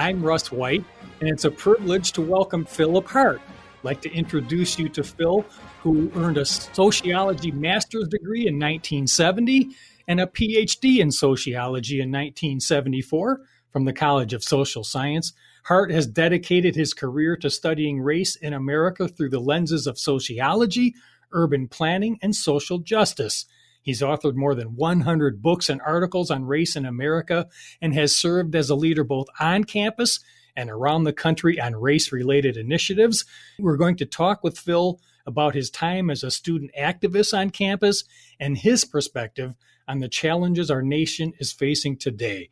I'm Russ White, and it's a privilege to welcome Philip Hart. I'd like to introduce you to Phil, who earned a sociology master's degree in 1970 and a PhD in sociology in 1974 from the College of Social Science. Hart has dedicated his career to studying race in America through the lenses of sociology, urban planning, and social justice. He's authored more than 100 books and articles on race in America and has served as a leader both on campus and around the country on race related initiatives. We're going to talk with Phil about his time as a student activist on campus and his perspective on the challenges our nation is facing today.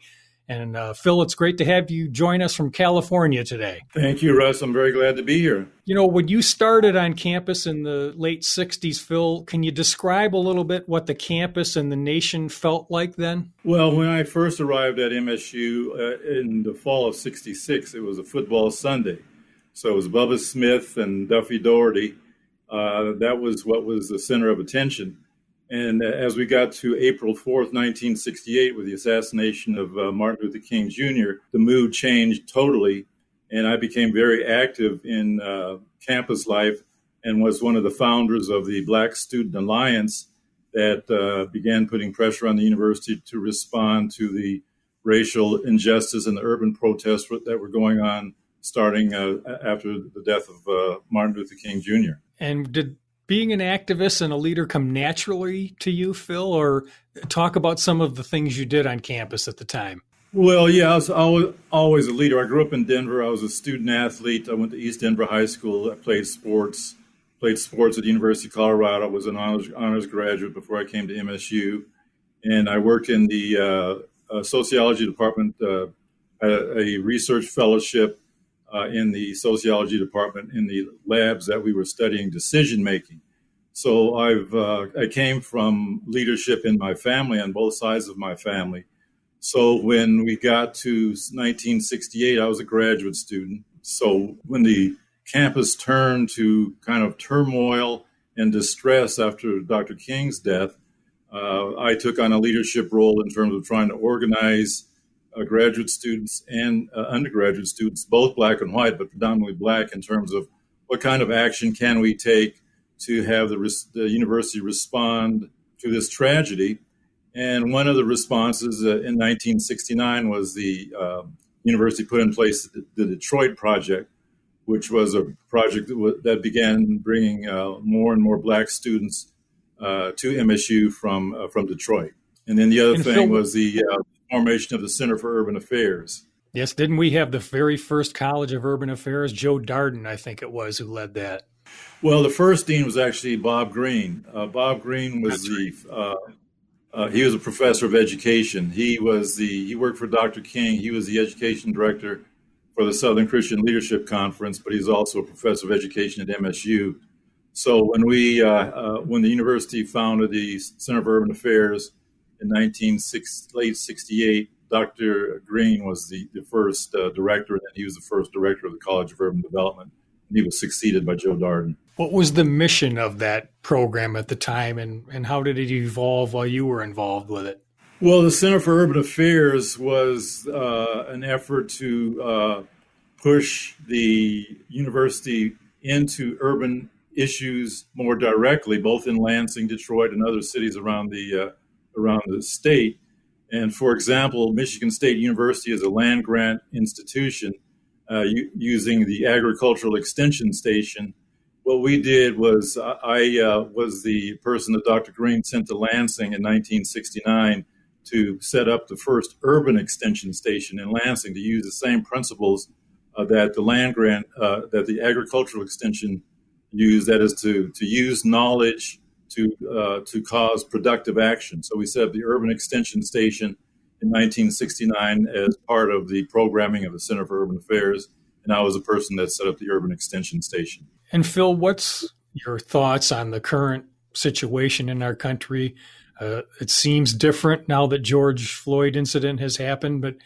And uh, Phil, it's great to have you join us from California today. Thank you, Russ. I'm very glad to be here. You know, when you started on campus in the late 60s, Phil, can you describe a little bit what the campus and the nation felt like then? Well, when I first arrived at MSU uh, in the fall of 66, it was a football Sunday. So it was Bubba Smith and Duffy Daugherty. Uh, that was what was the center of attention. And as we got to April 4th, 1968, with the assassination of uh, Martin Luther King Jr., the mood changed totally. And I became very active in uh, campus life and was one of the founders of the Black Student Alliance that uh, began putting pressure on the university to respond to the racial injustice and the urban protests that were going on starting uh, after the death of uh, Martin Luther King Jr. And did being an activist and a leader come naturally to you, Phil, or talk about some of the things you did on campus at the time? Well, yeah, I was always, always a leader. I grew up in Denver. I was a student athlete. I went to East Denver High School. I played sports, played sports at the University of Colorado. I was an honors, honors graduate before I came to MSU. And I worked in the uh, uh, sociology department, uh, a, a research fellowship uh, in the sociology department in the labs that we were studying decision making. So I've uh, I came from leadership in my family on both sides of my family. So when we got to 1968, I was a graduate student. So when the campus turned to kind of turmoil and distress after Dr. King's death, uh, I took on a leadership role in terms of trying to organize graduate students and uh, undergraduate students, both black and white, but predominantly black, in terms of what kind of action can we take to have the, res- the university respond to this tragedy. And one of the responses uh, in 1969 was the uh, university put in place the, the, Detroit Project, which was a project that, w- that began bringing uh, more and more black students uh, to MSU from from Detroit. And then the other and thing Phil, was the formation of the Center for Urban Affairs. Yes, didn't we have the very first College of Urban Affairs? Joe Darden, I think it was, who led that. Well, the first dean was actually Bob Green. Uh, Bob Green was That's the right. uh, uh, he was a professor of education. He was the he worked for Dr. King. He was the education director for the Southern Christian Leadership Conference, but he's also a professor of education at MSU. So when we uh, uh, when the university founded the Center for Urban Affairs, in 1960, late 68, Dr. Green was the, the first uh, director, and he was the first director of the College of Urban Development. And he was succeeded by Joe Darden. What was the mission of that program at the time, and, and how did it evolve while you were involved with it? Well, the Center for Urban Affairs was uh, an effort to uh, push the university into urban issues more directly, both in Lansing, Detroit, and other cities around the uh, around the state. And for example, Michigan State University is a land grant institution uh, u- using the agricultural extension station. What we did was I uh, was the person that Dr. Green sent to Lansing in 1969 to set up the first urban extension station in Lansing to use the same principles uh, that the land grant, uh, that the agricultural extension used, that is to, to use knowledge to uh, to cause productive action. So we set up the Urban Extension Station in 1969 as part of the programming of the Center for Urban Affairs, and I was the person that set up the Urban Extension Station. And Phil, what's your thoughts on the current situation in our country? Uh, it seems different now that George Floyd incident has happened, but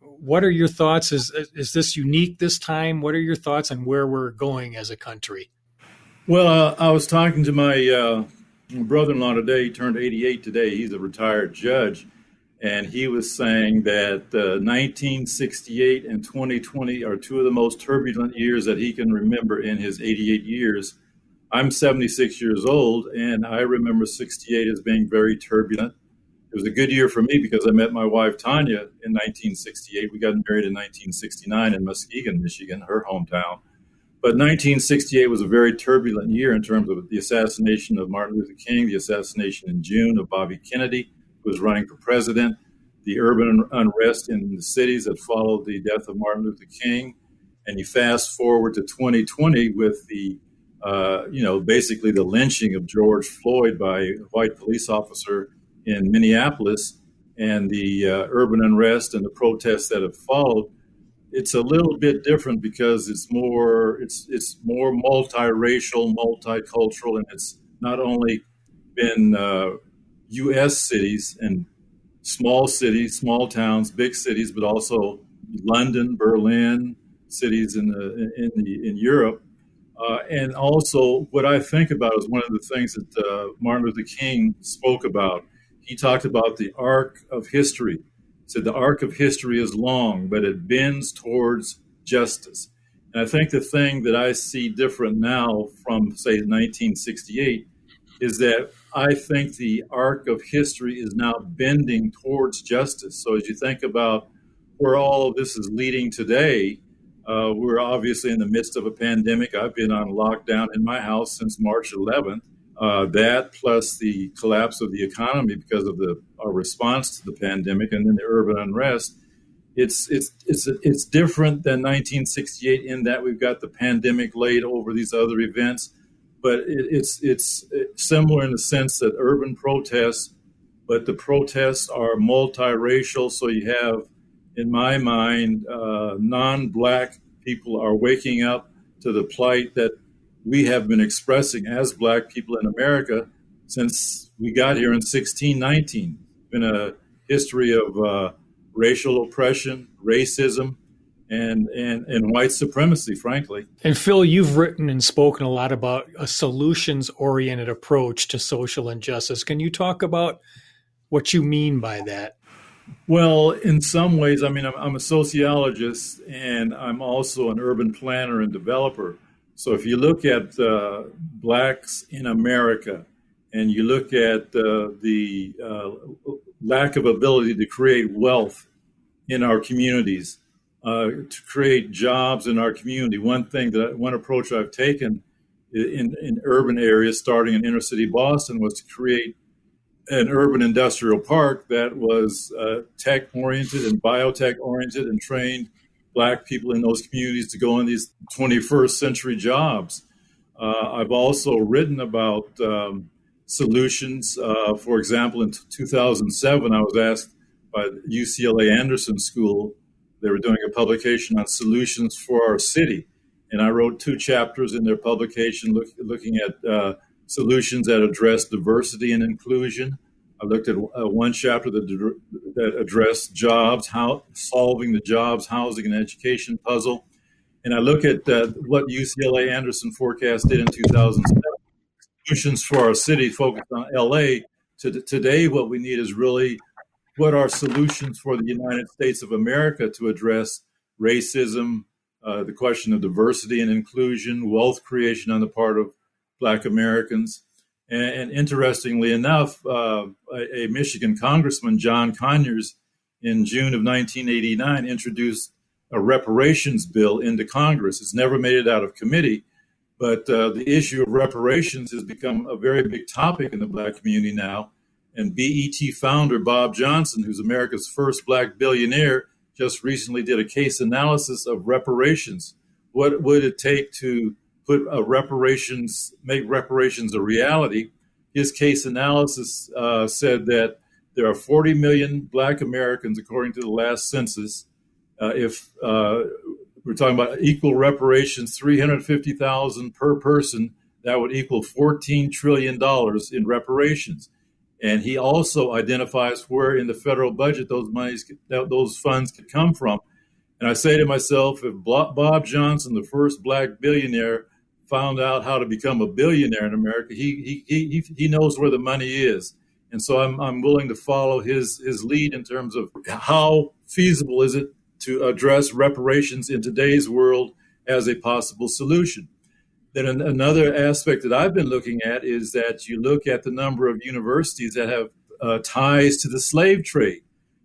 what are your thoughts? Is is this unique this time? What are your thoughts on where we're going as a country? Well, uh, I was talking to my uh, brother-in-law today. He turned 88 today. He's a retired judge, and he was saying that uh, 1968 and 2020 are two of the most turbulent years that he can remember in his 88 years. I'm 76 years old, and I remember 68 as being very turbulent. It was a good year for me because I met my wife Tanya in 1968. We got married in 1969 in Muskegon, Michigan, her hometown. But 1968 was a very turbulent year in terms of the assassination of Martin Luther King, the assassination in June of Bobby Kennedy, who was running for president, the urban unrest in the cities that followed the death of Martin Luther King. And you fast forward to 2020 with the, uh, you know, basically the lynching of George Floyd by a white police officer in Minneapolis and the uh, urban unrest and the protests that have followed it's a little bit different because it's more it's it's more multiracial, multicultural, and it's not only been uh, U.S. cities and small cities, small towns, big cities, but also London, Berlin, cities in the in the in Europe, uh, and also what I think about is one of the things that uh, Martin Luther King spoke about. He talked about the arc of history said the arc of history is long, but it bends towards justice. And I think the thing that I see different now from, say, 1968 is that I think the arc of history is now bending towards justice. So as you think about where all of this is leading today, uh, we're obviously in the midst of a pandemic. I've been on lockdown in my house since March 11th. Uh, that plus the collapse of the economy because of the our response to the pandemic and then the urban unrest, it's it's it's it's different than 1968 in that we've got the pandemic laid over these other events, but it, it's it's similar in the sense that urban protests, but the protests are multiracial. So you have, in my mind, uh, non-black people are waking up to the plight that we have been expressing as black people in America since we got here in 1619. Been a history of uh, racial oppression, racism, and, and, and white supremacy, frankly. And Phil, you've written and spoken a lot about a solutions oriented approach to social injustice. Can you talk about what you mean by that? Well, in some ways, I mean, I'm, I'm a sociologist and I'm also an urban planner and developer. So if you look at uh, blacks in America and you look at uh, the uh, lack of ability to create wealth in our communities, uh, to create jobs in our community, one thing that one approach I've taken in, in urban areas, starting in inner city Boston, was to create an urban industrial park that was uh, tech oriented and biotech oriented and trained black people in those communities to go in these 21st century jobs. Uh, I've also written about um, solutions. Uh, for example, in 2007, I was asked by UCLA Anderson School, they were doing a publication on solutions for our city. And I wrote two chapters in their publication look, looking at uh, solutions that address diversity and inclusion I looked at uh, one chapter that, that addressed jobs, how solving the jobs, housing, and education puzzle. And I look at uh, what UCLA Anderson forecast did in 2007. Solutions for our city focused on LA. To, today, what we need is really what are solutions for the United States of America to address racism, uh, the question of diversity and inclusion, wealth creation on the part of Black Americans and, and interestingly enough, uh, a, a, Michigan congressman, John Conyers, in June of 1989, introduced a reparations bill into Congress. It's never made it out of committee, but uh, the issue of reparations has become a very big topic in the black community now. And BET founder Bob Johnson, who's America's first black billionaire, just recently did a case analysis of reparations. What would it take to put uh, reparations, make reparations a reality. His case analysis uh, said that there are 40 million Black Americans, according to the last census. Uh, if uh, we're talking about equal reparations, 350,000 per person, that would equal 14 trillion dollars in reparations. And he also identifies where in the federal budget those monies, those funds could come from. And I say to myself, if Bob Johnson, the first black billionaire, found out how to become a billionaire in America, he, he, he, he knows where the money is. And so I'm, I'm willing to follow his, his lead in terms of how feasible is it to address reparations in today's world as a possible solution. Then another aspect that I've been looking at is that you look at the number of universities that have uh, ties to the slave trade.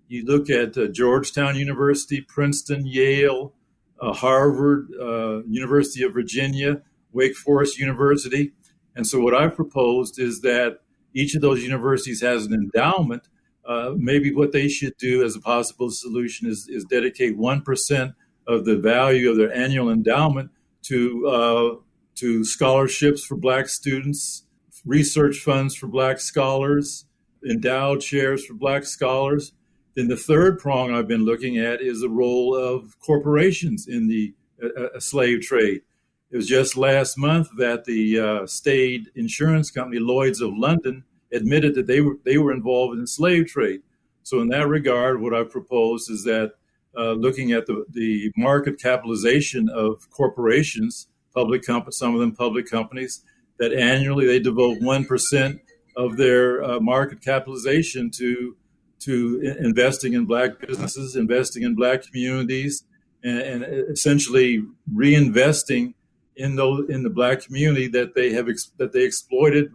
You look at uh, Georgetown University, Princeton, Yale, uh, Harvard, uh, University of Virginia, Wake Forest University. And so, what I've proposed is that each of those universities has an endowment. Uh, maybe what they should do as a possible solution is, is dedicate 1% of the value of their annual endowment to uh, to scholarships for black students, research funds for black scholars, endowed chairs for black scholars. Then the third prong I've been looking at is the role of corporations in the uh, uh slave trade. It was just last month that the uh, state insurance company Lloyd's of London admitted that they were they were involved in slave trade. So in that regard, what I propose is that uh, looking at the, the market capitalization of corporations public companies, some of them public companies, that annually they devote 1% of their uh, market capitalization to to investing in black businesses, investing in black communities, and, and essentially reinvesting in those in the black community that they have ex, that they exploited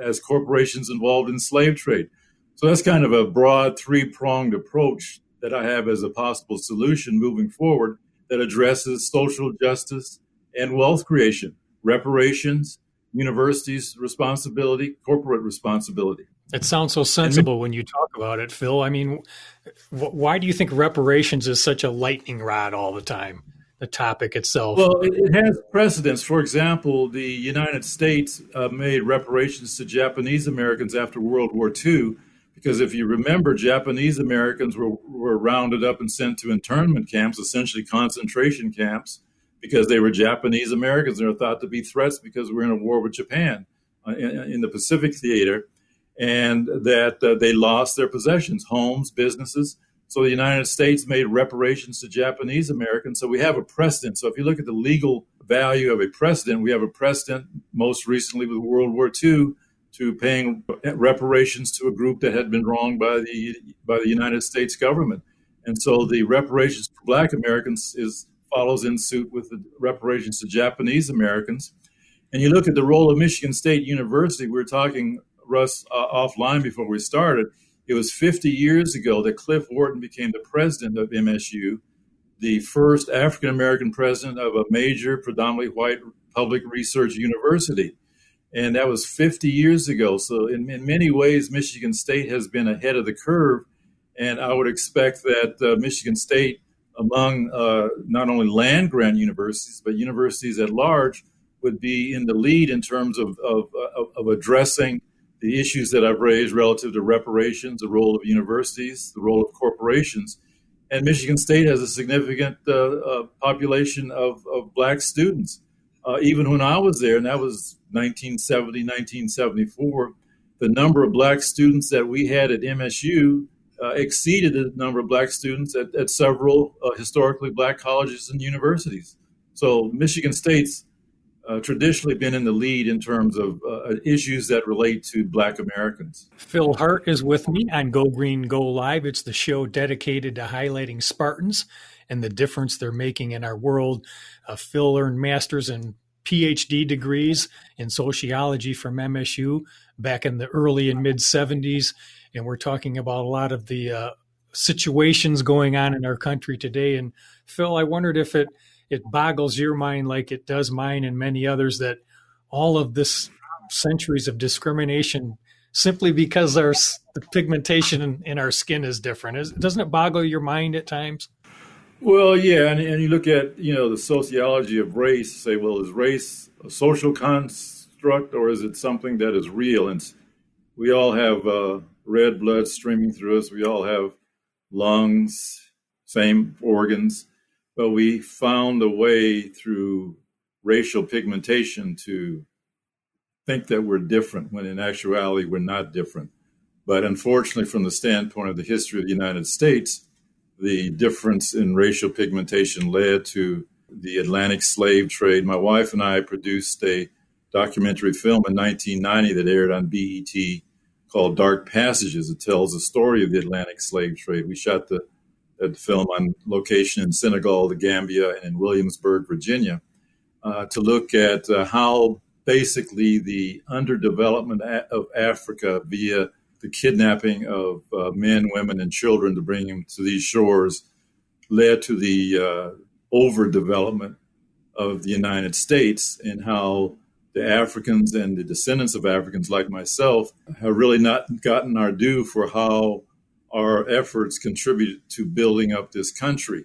as corporations involved in slave trade. So that's kind of a broad three pronged approach that I have as a possible solution moving forward that addresses social justice, and wealth creation, reparations, universities' responsibility, corporate responsibility. It sounds so sensible when you talk about it, Phil. I mean, why do you think reparations is such a lightning rod all the time? The topic itself. Well, it, has precedence. For example, the United States uh, made reparations to Japanese Americans after World War II, because if you remember, Japanese Americans were, were rounded up and sent to internment camps, essentially concentration camps because they were Japanese Americans. They were thought to be threats because we're in a war with Japan uh, in, in, the Pacific theater, and that uh, they lost their possessions, homes, businesses. So the United States made reparations to Japanese Americans. So we have a precedent. So if you look at the legal value of a precedent, we have a precedent most recently with World War II to paying reparations to a group that had been wronged by the by the United States government. And so the reparations for Black Americans is follows in suit with the reparations to Japanese Americans. And you look at the role of Michigan State University, we were talking, Russ, uh, offline before we started. It was 50 years ago that Cliff Wharton became the president of MSU, the first African American president of a major, predominantly white public research university. And that was 50 years ago. So, in, in many ways, Michigan State has been ahead of the curve. And I would expect that uh, Michigan State among uh, not only land grant universities, but universities at large would be in the lead in terms of, of, of, addressing the issues that I've raised relative to reparations, the role of universities, the role of corporations. And Michigan State has a significant uh, uh, population of, of black students. Uh, even when I was there, and that was 1970, 1974, the number of black students that we had at MSU uh, exceeded the number of black students at, at several uh, historically black colleges and universities. So Michigan State's uh, traditionally been in the lead in terms of uh, issues that relate to black Americans. Phil Hart is with me on Go Green Go Live. It's the show dedicated to highlighting Spartans and the difference they're making in our world. Uh, Phil earned master's and PhD degrees in sociology from MSU back in the early and mid 70s and we're talking about a lot of the uh, situations going on in our country today. And Phil, I wondered if it it boggles your mind like it does mine and many others that all of this centuries of discrimination simply because our the pigmentation in, in our skin is different. Is, doesn't it boggle your mind at times? Well, yeah, and, and you look at you know the sociology of race. Say, well, is race a social construct or is it something that is real? And we all have uh, red blood streaming through us. We all have lungs, same organs, but we found a way through racial pigmentation to think that we're different when in actuality we're not different. But unfortunately, from the standpoint of the history of the United States, the difference in racial pigmentation led to the Atlantic slave trade. My wife and I produced a documentary film in 1990 that aired on BET called Dark Passages. It tells the story of the Atlantic slave trade. We shot the, the film on location in Senegal, the Gambia, and in Williamsburg, Virginia, uh, to look at uh, how basically the underdevelopment of Africa via the kidnapping of uh, men, women, and children to bring them to these shores led to the uh, overdevelopment of the United States and how the Africans and the descendants of Africans like myself have really not gotten our due for how our efforts contributed to building up this country.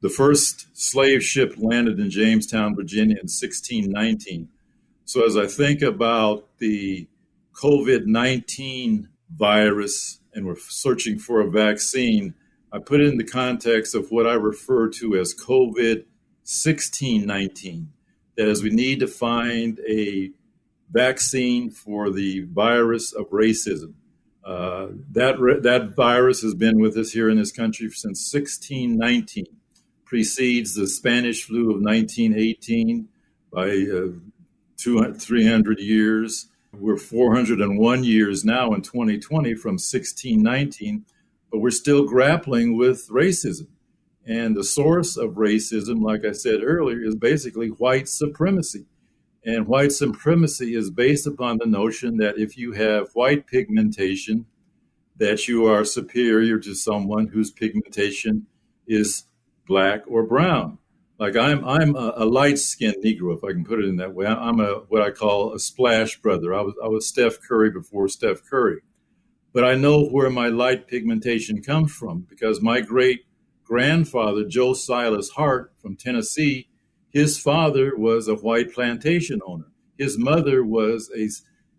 The first slave ship landed in Jamestown, Virginia in 1619. So as I think about the COVID 19 virus and we're searching for a vaccine, I put it in the context of what I refer to as COVID 1619. That is, we need to find a vaccine for the virus of racism. Uh, that, that virus has been with us here in this country since 1619, precedes the Spanish flu of 1918 by uh, 200, 300 years. We're 401 years now in 2020 from 1619, but we're still grappling with racism. And the source of racism, like I said earlier, is basically white supremacy. And white supremacy is based upon the notion that if you have white pigmentation, that you are superior to someone whose pigmentation is black or brown. Like I'm, I'm a, a light-skinned Negro, if I can put it in that way. I'm a what I call a splash brother. I was, I was Steph Curry before Steph Curry, but I know where my light pigmentation comes from because my great grandfather, Joe Silas Hart from Tennessee, his father was a white plantation owner. His mother was a,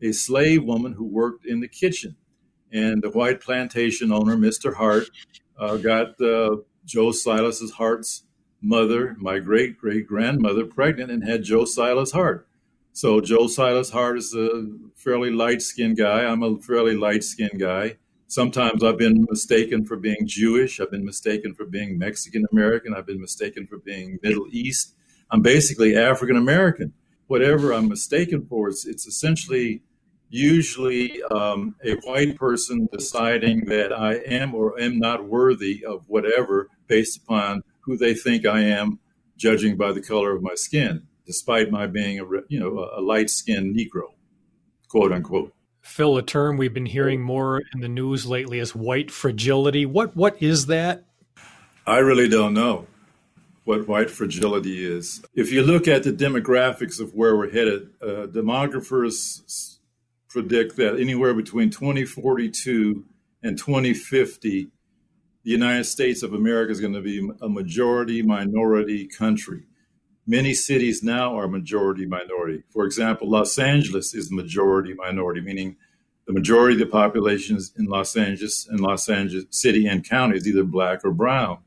a slave woman who worked in the kitchen. And the white plantation owner, Mr. Hart, uh, got uh, Joe Silas's Hart's mother, my great great grandmother, pregnant and had Joe Silas Hart. So Joe Silas Hart is a fairly light skinned guy. I'm a fairly light skinned guy. Sometimes I've been mistaken for being Jewish. I've been mistaken for being Mexican American. I've been mistaken for being Middle East. I'm basically African American. Whatever I'm mistaken for, it's, it's essentially usually um, a white person deciding that I am or am not worthy of whatever based upon who they think I am, judging by the color of my skin, despite my being a you know a light skinned Negro, quote unquote. Phil, a term we've been hearing more in the news lately is white fragility. What what is that? I really don't know what white fragility is. If you look at the demographics of where we're headed, uh, demographers predict that anywhere between 2042 and 2050, the United States of America is going to be a majority minority country. Many cities now are majority minority. For example, Los Angeles is majority minority, meaning the majority of the population in Los Angeles and Los Angeles City and County is either black or brown.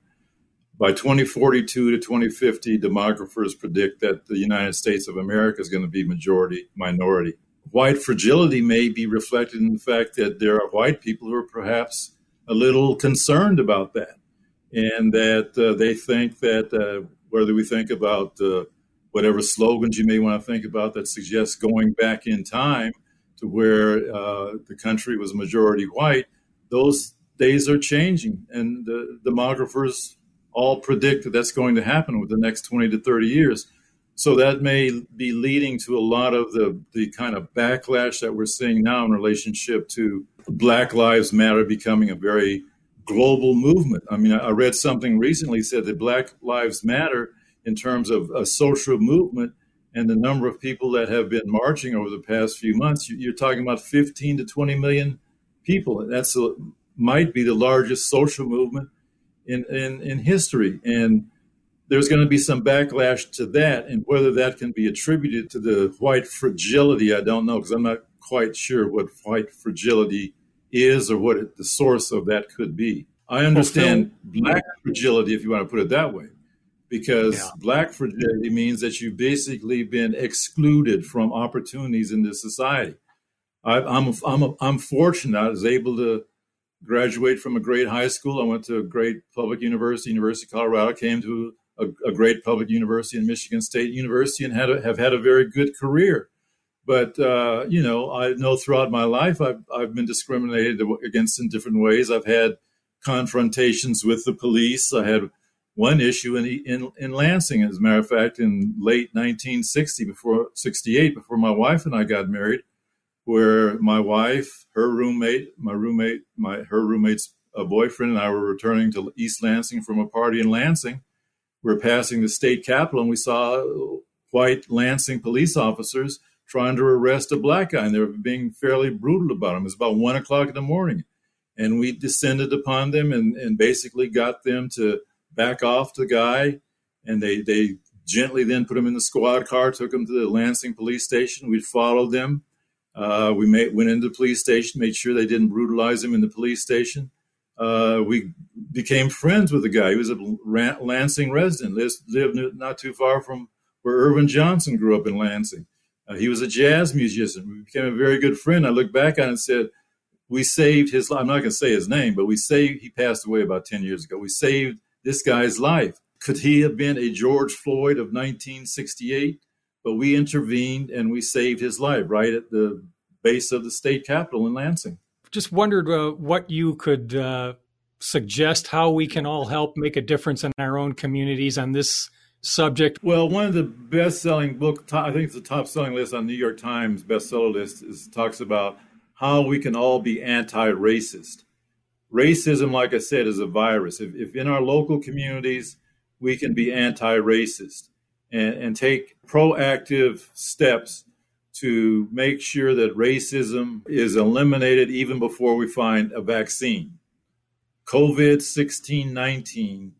By 2042 to 2050, demographers predict that the United States of America is going to be majority minority. White fragility may be reflected in the fact that there are white people who are perhaps a little concerned about that, and that uh, they think that uh, whether we think about uh, whatever slogans you may want to think about that suggests going back in time to where uh, the country was majority white, those days are changing, and the demographers all predict that that's going to happen with the next 20 to 30 years. So that may be leading to a lot of the, the kind of backlash that we're seeing now in relationship to Black Lives Matter becoming a very global movement. I mean, I read something recently said that Black Lives Matter, in terms of a social movement and the number of people that have been marching over the past few months, you're talking about 15 to 20 million people. That's a, might be the largest social movement in, in, in history. And there's going to be some backlash to that. And whether that can be attributed to the white fragility, I don't know, because I'm not quite sure what white fragility is or what it, the source of that could be. I understand well, black fragility, if you want to put it that way, because yeah. black fragility means that you've basically been excluded from opportunities in this society. I, I'm, I'm, I'm fortunate I was able to graduate from a great high school. I went to a great public university, University of Colorado, came to a, a great public university in Michigan State University, and had a, have had a very good career. But uh, you know, I know throughout my life I've I've been discriminated against in different ways. I've had confrontations with the police. I had one issue in in, in Lansing, as a matter of fact, in late 1960, before 68, before my wife and I got married, where my wife, her roommate, my roommate, my her roommate's a boyfriend, and I were returning to East Lansing from a party in Lansing. We were passing the state capitol, and we saw white Lansing police officers trying to arrest a black guy, and they were being fairly brutal about him. It was about one o'clock in the morning, and we descended upon them and, and basically got them to back off the guy, and they they gently then put him in the squad car, took him to the Lansing police station. We followed them. Uh, we made, went into the police station, made sure they didn't brutalize him in the police station. Uh, we became friends with the guy. He was a Lansing resident, lived not too far from where Earvin Johnson grew up in Lansing. Uh, he was a jazz musician. We became a very good friend. I look back on it and said, we saved his. I'm not going to say his name, but we saved, he passed away about 10 years ago. We saved this guy's life. Could he have been a George Floyd of 1968? But we intervened and we saved his life right at the base of the state capitol in Lansing. Just wondered uh, what you could uh, suggest how we can all help make a difference in our own communities on this subject? Well, one of the best-selling book, I think it's the top-selling list on New York Times bestseller list, is talks about how we can all be anti-racist. Racism, like I said, is a virus. If, if in our local communities we can be anti-racist and, and take proactive steps to make sure that racism is eliminated even before we find a vaccine. COVID 16 19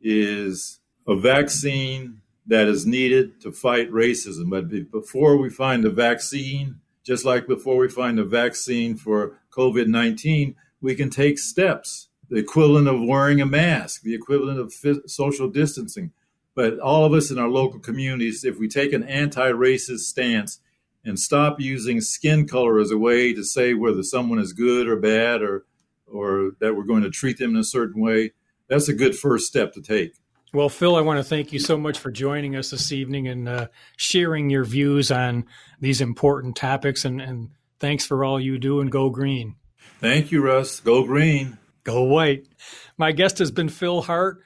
is a vaccine that is needed to fight racism. But before we find a vaccine, just like before we find a vaccine for COVID 19, we can take steps, the equivalent of wearing a mask, the equivalent of social distancing. But all of us in our local communities, if we take an anti racist stance and stop using skin color as a way to say whether someone is good or bad or, or that we're going to treat them in a certain way, that's a good first step to take. Well, Phil, I want to thank you so much for joining us this evening and uh, sharing your views on these important topics. And, and thanks for all you do and go green. Thank you, Russ. Go green. Go white. My guest has been Phil Hart,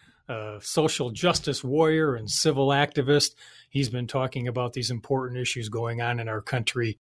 social justice warrior and civil activist. He's been talking about these important issues going on in our country.